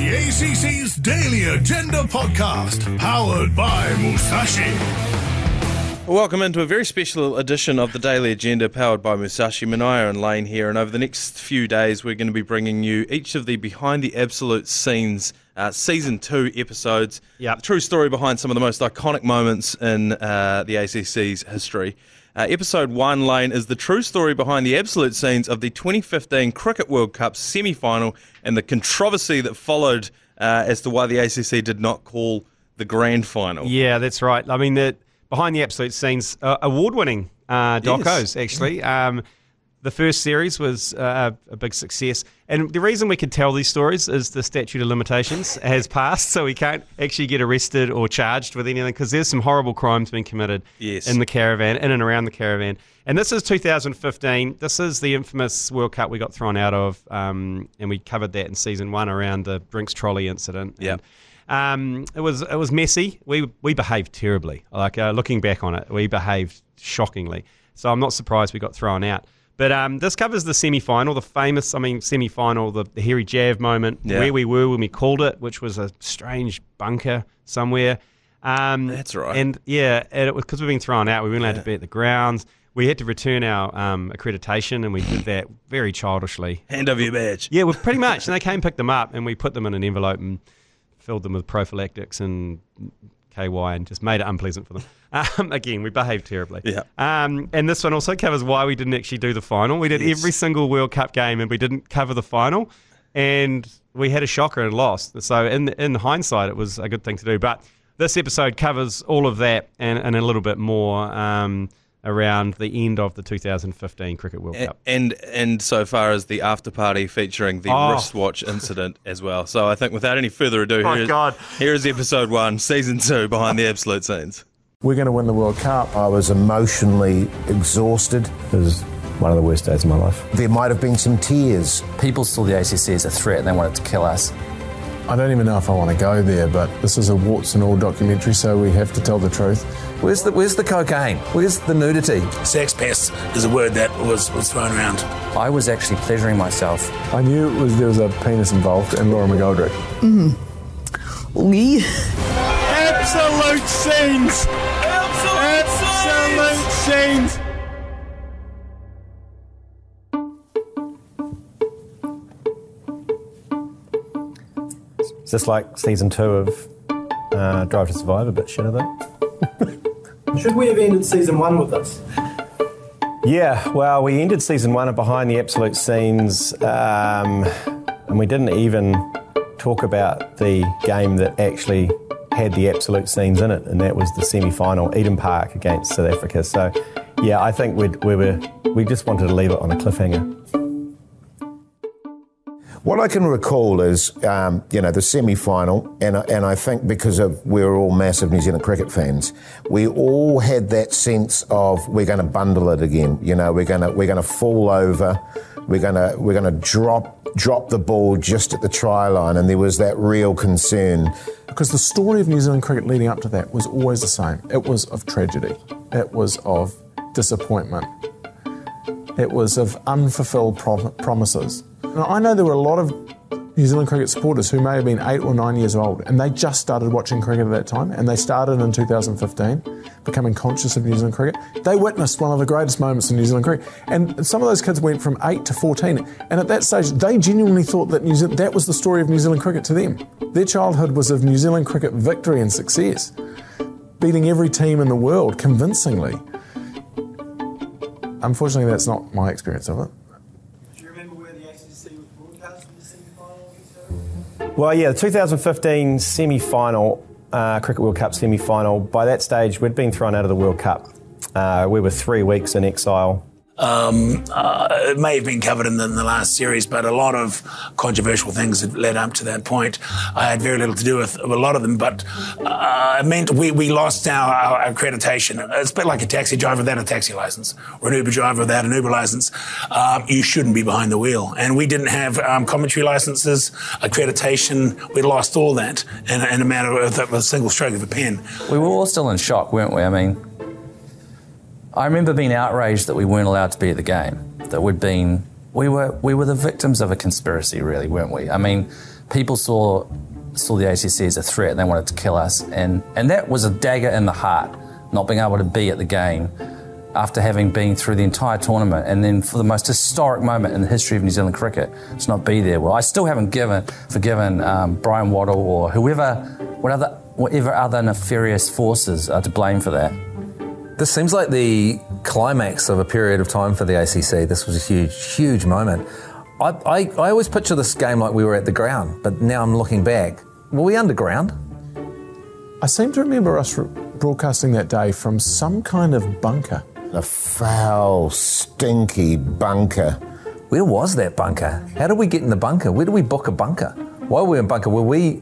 The ACC's Daily Agenda podcast, powered by Musashi. Welcome into a very special edition of the Daily Agenda powered by Musashi Manaia and Lane here. And over the next few days, we're going to be bringing you each of the behind the absolute scenes uh, season two episodes. Yep. The true story behind some of the most iconic moments in uh, the ACC's history. Uh, episode one, Lane, is the true story behind the absolute scenes of the 2015 Cricket World Cup semi final and the controversy that followed uh, as to why the ACC did not call the grand final. Yeah, that's right. I mean, the behind the absolute scenes, uh, award-winning uh, docos Yes. actually. Um, the first series was uh, a big success, and the reason we can tell these stories is the statute of limitations has passed, so we can't actually get arrested or charged with anything because there's some horrible crimes being committed Yes. in the caravan, in and around the caravan. And this is 2015. This is the infamous World Cup we got thrown out of, um, and we covered that in season one around the drinks trolley incident. Yeah. Um, it was it was messy. We we behaved terribly. Like uh, looking back on it, we behaved shockingly. So I'm not surprised we got thrown out. But um, this covers the semi-final, the famous, I mean, semi-final, the, the hairy Jav moment, Yeah. where we were when we called it, which was a strange bunker somewhere. Um, That's right. And yeah, and it was because we've been thrown out. We weren't allowed to be at the grounds. We had to return our um, accreditation, and we did that very childishly. Hand over your badge. Yeah, well, pretty much. And they came, picked them up, and we put them in an envelope and filled them with prophylactics and KY and just made it unpleasant for them. Um, again, we behaved terribly. Yeah. Um, and this one also covers why we didn't actually do the final. We did Yes. every single World Cup game and we didn't cover the final. And we had a shocker and lost. So, in, in hindsight, it was a good thing to do. But this episode covers all of that and, and a little bit more um, around the end of the 2015 Cricket World A- Cup. And and so far as the after party featuring the Oh. wristwatch incident as well. So I think without any further ado, Oh, here is- God. here is episode one, season two, behind the absolute scenes. We're going to win the World Cup. I was emotionally exhausted. It was one of the worst days of my life. There might have been some tears. People saw the ACC as a threat and they wanted to kill us. I don't even know if I want to go there, but this is a warts and all documentary, so we have to tell the truth. Where's the Where's the cocaine? Where's the nudity? Sex pest is a word that was, was thrown around. I was actually pleasuring myself. I knew it was there was a penis involved in Laura McGoldrick. Mm-hmm. Lee. Absolute scenes! Absolute scenes! Is this like season two of uh, Drive to Survive? A bit shit of it. Should we have ended season one with this? Yeah, well, we ended season one of Behind the Absolute Scenes, um, and we didn't even talk about the game that actually had the absolute scenes in it, and that was the semi-final, Eden Park against South Africa. So, yeah, I think we'd, we were we just wanted to leave it on a cliffhanger. What I can recall is, um, you know, the semi-final, and I- and I think because of we're all massive New Zealand cricket fans, we all had that sense of we're going to bundle it again. You know, we're going to we're going to fall over, we're going to we're going to drop drop the ball just at the try line, and there was that real concern. Because the story of New Zealand cricket leading up to that was always the same. It was of tragedy. It was of disappointment. It was of unfulfilled prom- promises. Now, I know there were a lot of New Zealand cricket supporters who may have been eight or nine years old, and they just started watching cricket at that time, and they started in 2015, becoming conscious of New Zealand cricket. They witnessed one of the greatest moments in New Zealand cricket, and some of those kids went from eight to 14, and at that stage, they genuinely thought that New Zealand, that was the story of New Zealand cricket to them. Their childhood was of New Zealand cricket victory and success, beating every team in the world convincingly. Unfortunately, that's not my experience of it. Do you remember where the ACC was broadcasting the semi-final episode? Well, yeah, the 2015 semi-final, uh, Cricket World Cup semi-final. By that stage, we'd been thrown out of the World Cup. Uh, we were three weeks in exile. Um, uh, it may have been covered in the, in the last series, but a lot of controversial things had led up to that point. I had very little to do with a lot of them, but uh, it meant we, we lost our, our accreditation. It's a bit like a taxi driver without a taxi license or an Uber driver without an Uber license. Um, you shouldn't be behind the wheel. And we didn't have um, commentary licenses, accreditation. We lost all that in, in a matter of a single stroke of a pen. We were all still in shock, weren't we? I mean, I remember being outraged that we weren't allowed to be at the game. That we'd been, we were, we were the victims of a conspiracy, really, weren't we? I mean, people saw saw the ACC as a threat and they wanted to kill us. And, and that was a dagger in the heart, not being able to be at the game after having been through the entire tournament and then for the most historic moment in the history of New Zealand cricket to not be there. Well, I still haven't given forgiven um, Bryan Waddle or whoever, whatever, whatever other nefarious forces are to blame for that. This seems like the climax of a period of time for the ACC. This was a huge, huge moment. I, I, I always picture this game like we were at the ground, but now I'm looking back. Were we underground? I seem to remember us r- broadcasting that day from some kind of bunker. A foul, stinky bunker. Where was that bunker? How did we get in the bunker? Where did we book a bunker? Why were we in bunker? Were we,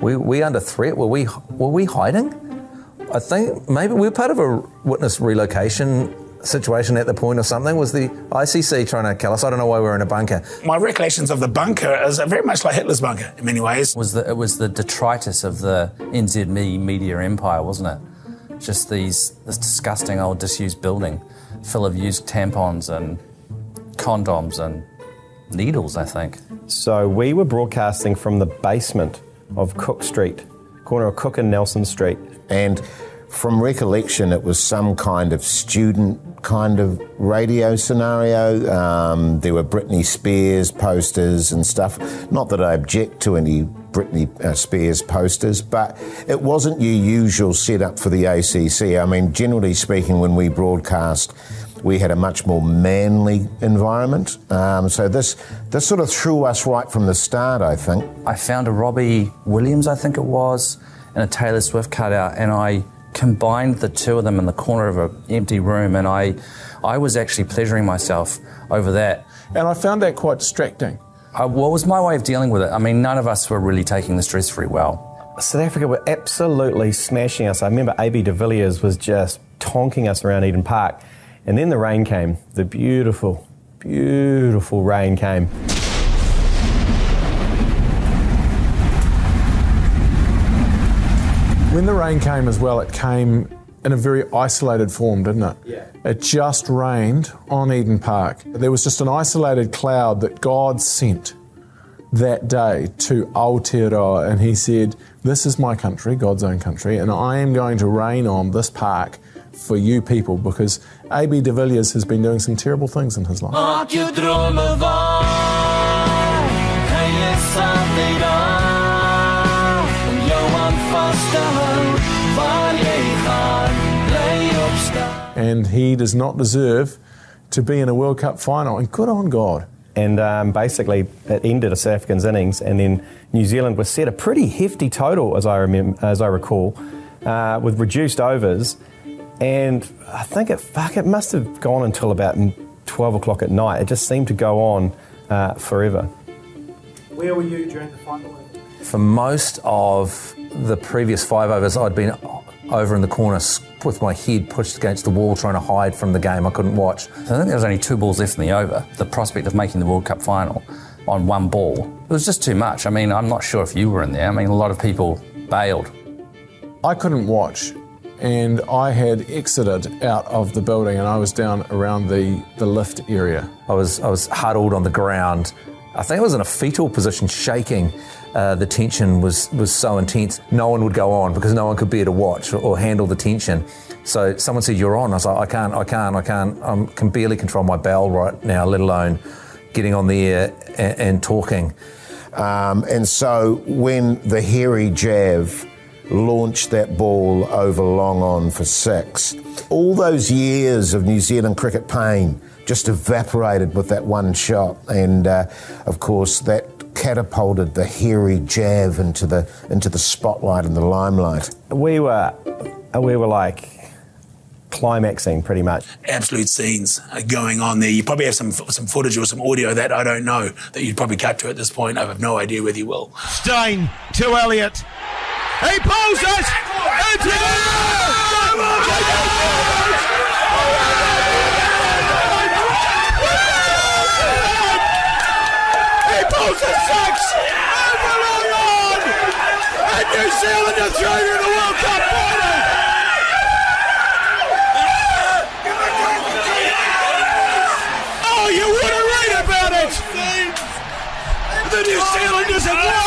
were we under threat? Were we, were we hiding? I think maybe we were part of a witness relocation situation at the point or something. Was the ICC trying to kill us? I don't know why we were in a bunker. My recollections of the bunker is very much like Hitler's bunker in many ways. was the, it was the detritus of the NZME media empire, wasn't it? Just these this disgusting old disused building full of used tampons and condoms and needles, I think. So we were broadcasting from the basement of Cook Street, corner of Cook and Nelson Street. And from recollection, it was some kind of student kind of radio scenario. Um, there were Britney Spears posters and stuff. Not that I object to any Britney uh, Spears posters, but it wasn't your usual setup for the ACC. I mean, generally speaking, when we broadcast, we had a much more manly environment. Um, so this this sort of threw us right from the start, I think. I found a Robbie Williams, I think it was, and a Taylor Swift cutout, and I combined the two of them in the corner of an empty room, and I, I was actually pleasuring myself over that. And I found that quite distracting. Uh, what was my way of dealing with it? I mean, none of us were really taking the stress very well. South Africa were absolutely smashing us. I remember AB de Villiers was just tonking us around Eden Park. And then the rain came. The beautiful, beautiful rain came. When the rain came as well, it came in a very isolated form, didn't it? Yeah. It just rained on Eden Park. There was just an isolated cloud that God sent that day to Aotearoa, and He said, This is my country, God's own country, and I am going to rain on this park for you people because AB de Villiers has been doing some terrible things in his life. And he does not deserve to be in a World Cup final, and good on God. And um, basically, it ended a South Africans innings, and then New Zealand was set a pretty hefty total, as I remember, as I recall, uh, with reduced overs. And I think it fuck it must have gone until about twelve o'clock at night. It just seemed to go on uh, forever. Where were you during the final? For most of the previous five overs, I'd been over in the corner with my head pushed against the wall trying to hide from the game. I couldn't watch. So I think there was only two balls left in the over. The prospect of making the World Cup final on one ball. It was just too much. I mean, I'm not sure if you were in there. I mean, a lot of people bailed. I couldn't watch, and I had exited out of the building, and I was down around the, the lift area. I was I was huddled on the ground. I think I was in a fetal position, shaking. Uh, the tension was was so intense. No one would go on because no one could bear to watch or, or handle the tension. So someone said, "You're on." I was like, "I can't, I can't, I can't. I can barely control my bowel right now, let alone getting on the air and, and talking." Um, and so when the hairy Jav launched that ball over long on for six, all those years of New Zealand cricket pain just evaporated with that one shot. And uh, of course, that catapulted the hairy Jav into the into the spotlight and the limelight. We were, we were like climaxing pretty much. absolute scenes are going on there. You probably have some some footage or some audio that I don't know that you'd probably capture at this point. I have no idea whether you will. Steyn to Elliott. He pulls it! It's He pulls a six! And New Zealand are through to the World Cup final! Oh, you want to read about it! The New Zealanders have won!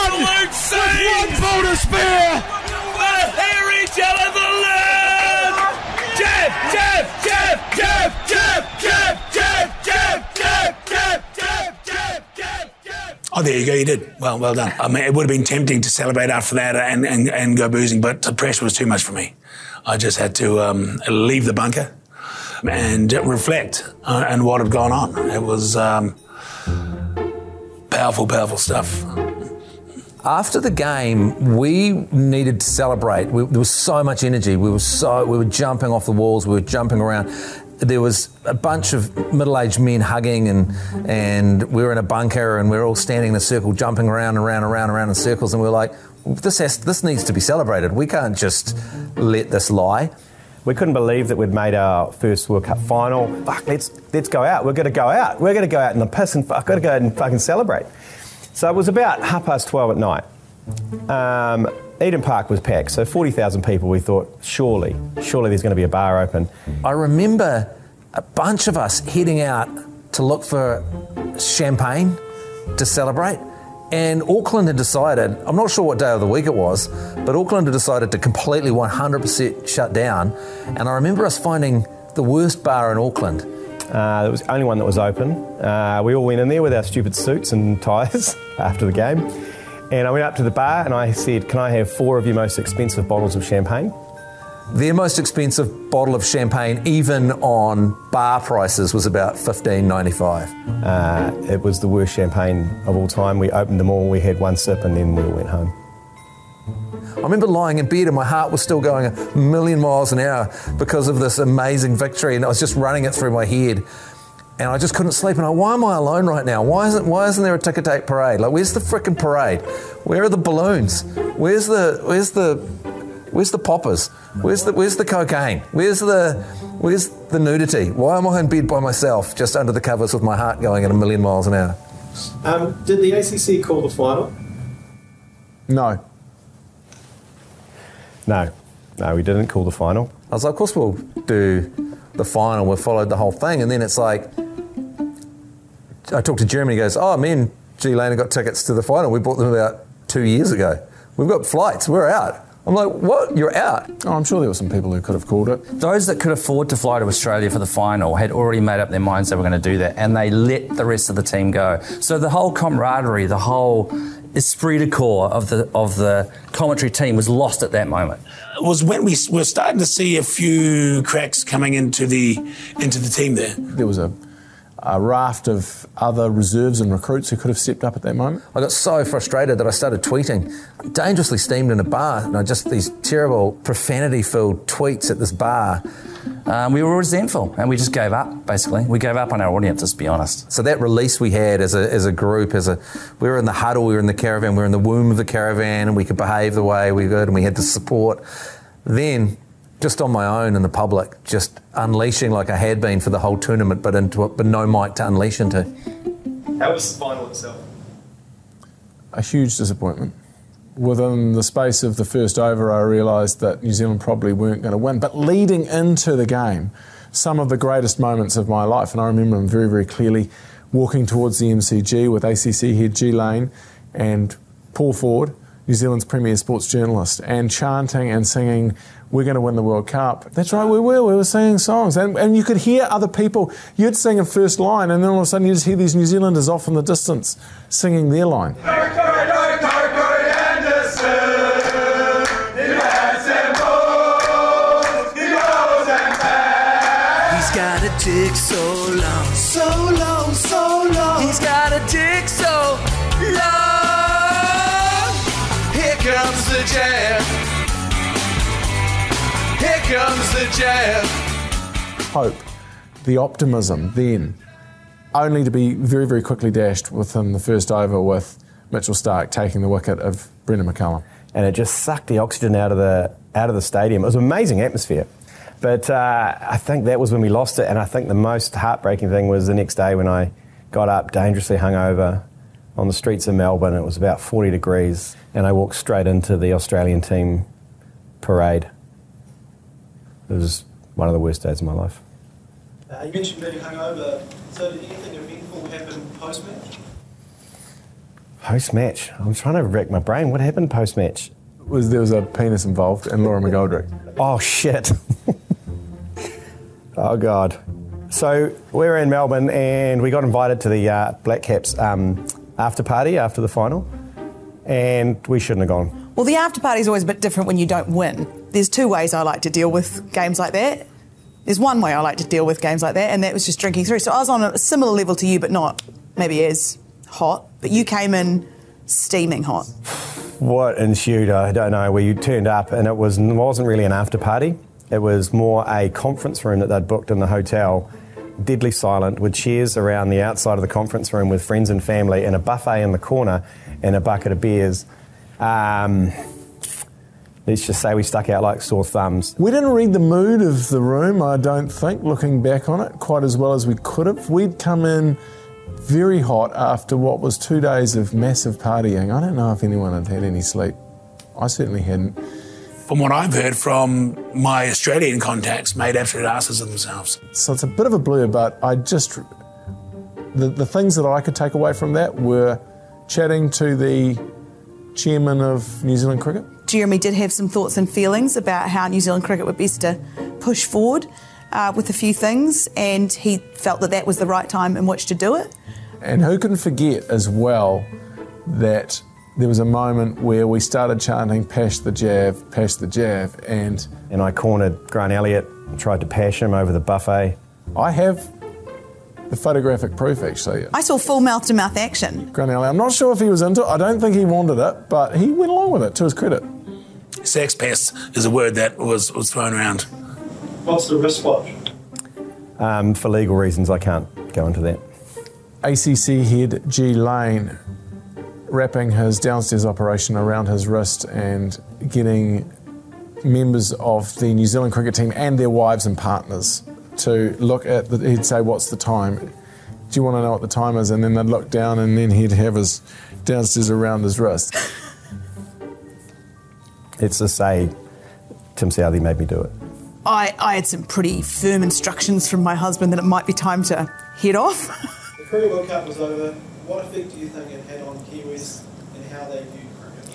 spear! The hairy gel of the land! Oh, there you go. You did well. Well done. I mean, it would have been tempting to celebrate after that and, and, and go boozing, but the pressure was too much for me. I just had to um, leave the bunker and reflect uh, on what had gone on. It was um, powerful, powerful stuff. After the game, we needed to celebrate. We, there was so much energy. We were so we were jumping off the walls. We were jumping around. There was a bunch of middle-aged men hugging, and and we were in a bunker, and we were all standing in a circle, jumping around and around and around around in circles, and we were like, "This has this needs to be celebrated. We can't just let this lie." We couldn't believe that we'd made our first World Cup final. Fuck, let's let's go out. We're going to go out. We're going to go out in the piss and fuck, got to go out and fucking celebrate. So it was about half past twelve at night. Um, Eden Park was packed, so forty thousand people. We thought, surely, surely there's going to be a bar open. I remember a bunch of us heading out to look for champagne to celebrate. And Auckland had decided, I'm not sure what day of the week it was, but Auckland had decided to completely 100% shut down. And I remember us finding the worst bar in Auckland. Uh, there was the only one that was open. Uh, we all went in there with our stupid suits and ties after the game. And I went up to the bar and I said, Can I have four of your most expensive bottles of champagne? Their most expensive bottle of champagne, even on bar prices, was about fifteen ninety five. Uh, it was the worst champagne of all time. We opened them all, we had one sip, and then we all went home. I remember lying in bed and my heart was still going a million miles an hour because of this amazing victory, and I was just running it through my head. And I just couldn't sleep. And I, why am I alone right now? Why isn't Why isn't there a ticker tape parade? Like, where's the frickin' parade? Where are the balloons? Where's the Where's the Where's the poppers? Where's the Where's the cocaine? Where's the Where's the nudity? Why am I in bed by myself, just under the covers with my heart going at a million miles an hour? Um, did the ACC call the final? No. No, no, we didn't call the final. I was like, of course we'll do the final. We followed the whole thing, and then it's like, I talked to Jeremy. He goes, "Oh, me and G Lane got tickets to the final. We bought them about two years ago. We've got flights. We're out." I'm like, "What? You're out?" Oh, I'm sure there were some people who could have called it. Those that could afford to fly to Australia for the final had already made up their minds they were going to do that, and they let the rest of the team go. So the whole camaraderie, the whole esprit de corps of the of the commentary team was lost at that moment. It was when we were starting to see a few cracks coming into the into the team there. There was a, a raft of other reserves and recruits who could have stepped up at that moment. I got so frustrated that I started tweeting, dangerously steamed in a bar. You know, just these terrible profanity-filled tweets at this bar. Um, we were resentful, and we just gave up. Basically, we gave up on our audience. Let's be honest. So that release we had as a, as a group, as a we were in the huddle, we were in the caravan, we were in the womb of the caravan, and we could behave the way we could, and we had the support. Then, just on my own in the public, just unleashing like I had been for the whole tournament, but into it, but no mic to unleash into. How was the final itself? A huge disappointment. Within the space of the first over, I realised that New Zealand probably weren't going to win. But leading into the game, some of the greatest moments of my life, and I remember them very, very clearly, walking towards the MCG with ACC head G Lane and Paul Ford, New Zealand's premier sports journalist, and chanting and singing, We're going to win the World Cup. That's right, we were. We were singing songs. And, and you could hear other people. You'd sing a first line, and then all of a sudden you just hear these New Zealanders off in the distance singing their line. He's got a dick so long, so long, so long. He's got a dick so comes the jam. Here comes the jam. hope, the optimism then, only to be very, very quickly dashed within the first over with Mitchell Starc taking the wicket of Brendon McCullum. and it just sucked the oxygen out of the out of the stadium. It was an amazing atmosphere, but uh, I think that was when we lost it. And I think the most heartbreaking thing was the next day when I got up dangerously hungover on the streets of Melbourne. It was about 40 degrees, and I walked straight into the Australian team parade. It was one of the worst days of my life. Uh, you mentioned being hungover. So did anything eventful happen post match? Post match, I'm trying to rack my brain. What happened post match? was there was a penis involved and Laura McGoldrick. Oh shit. oh god. So we were in Melbourne and we got invited to the uh, Black Caps um, after party after the final, and we shouldn't have gone. Well, the after party is always a bit different when you don't win. There's two ways I like to deal with games like that. There's one way I like to deal with games like that, and that was just drinking through. So I was on a similar level to you, but not maybe as hot. But you came in steaming hot. What ensued, I don't know. where you turned up and it was wasn't really an after party. It was more a conference room that they'd booked in the hotel, deadly silent, with chairs around the outside of the conference room with friends and family, and a buffet in the corner, and a bucket of beers. Um, let's just say we stuck out like sore thumbs. We didn't read the mood of the room, I don't think, looking back on it, quite as well as we could have. We'd come in very hot after what was two days of massive partying. I don't know if anyone had had any sleep. I certainly hadn't. From what I've heard from my Australian contacts, made absolute asses of themselves. So it's a bit of a blur, but I just. The, the things that I could take away from that were chatting to the chairman of New Zealand Cricket. Jeremy did have some thoughts and feelings about how New Zealand cricket would best to push forward uh, with a few things, and he felt that that was the right time in which to do it. And who can forget as well that there was a moment where we started chanting Pash the Jav, Pash the Jav, and And I cornered Grant Elliott, tried to pash him over the buffet. I have the photographic proof actually. I saw full mouth to mouth action. Grant Elliott, I'm not sure if he was into it, I don't think he wanted it, but he went along with it to his credit. Sex pest is a word that was, was thrown around. What's the wristwatch? Um, for legal reasons, I can't go into that. ACC head G Lane wrapping his downstairs operation around his wrist and getting members of the New Zealand cricket team and their wives and partners to look at the, he'd say what's the time do you want to know what the time is and then they'd look down and then he'd have his downstairs around his wrist Let's just say Tim Southee made me do it. I, I had some pretty firm instructions from my husband that it might be time to head off. The Cricket World Cup was over. What effect do you think it had on Kiwis and how they viewed cricket?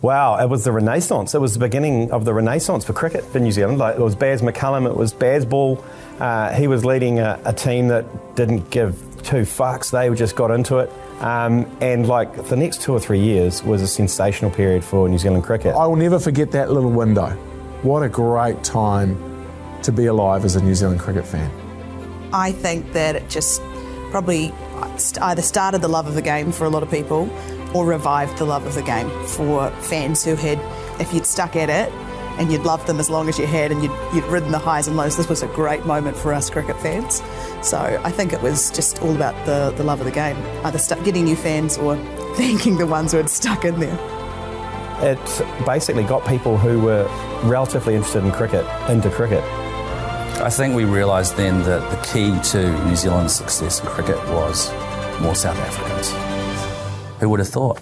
Wow, it was the renaissance. It was the beginning of the renaissance for cricket in New Zealand. Like it was Baz McCullum, it was Baz Ball. Uh, he was leading a, a team that didn't give two fucks. They just got into it. Um, and like the next two or three years was a sensational period for New Zealand cricket. I will never forget that little window what a great time to be alive as a New Zealand cricket fan I think that it just probably either started the love of the game for a lot of people or revived the love of the game for fans who had, if you'd stuck at it and you'd loved them as long as you had and you'd, you'd ridden the highs and lows, this was a great moment for us cricket fans. So I think it was just all about the, the love of the game, either stu- getting new fans or thanking the ones who had stuck in there. It basically got people who were relatively interested in cricket into cricket. I think we realised then that the key to New Zealand's success in cricket was more South Africans. Who would have thought?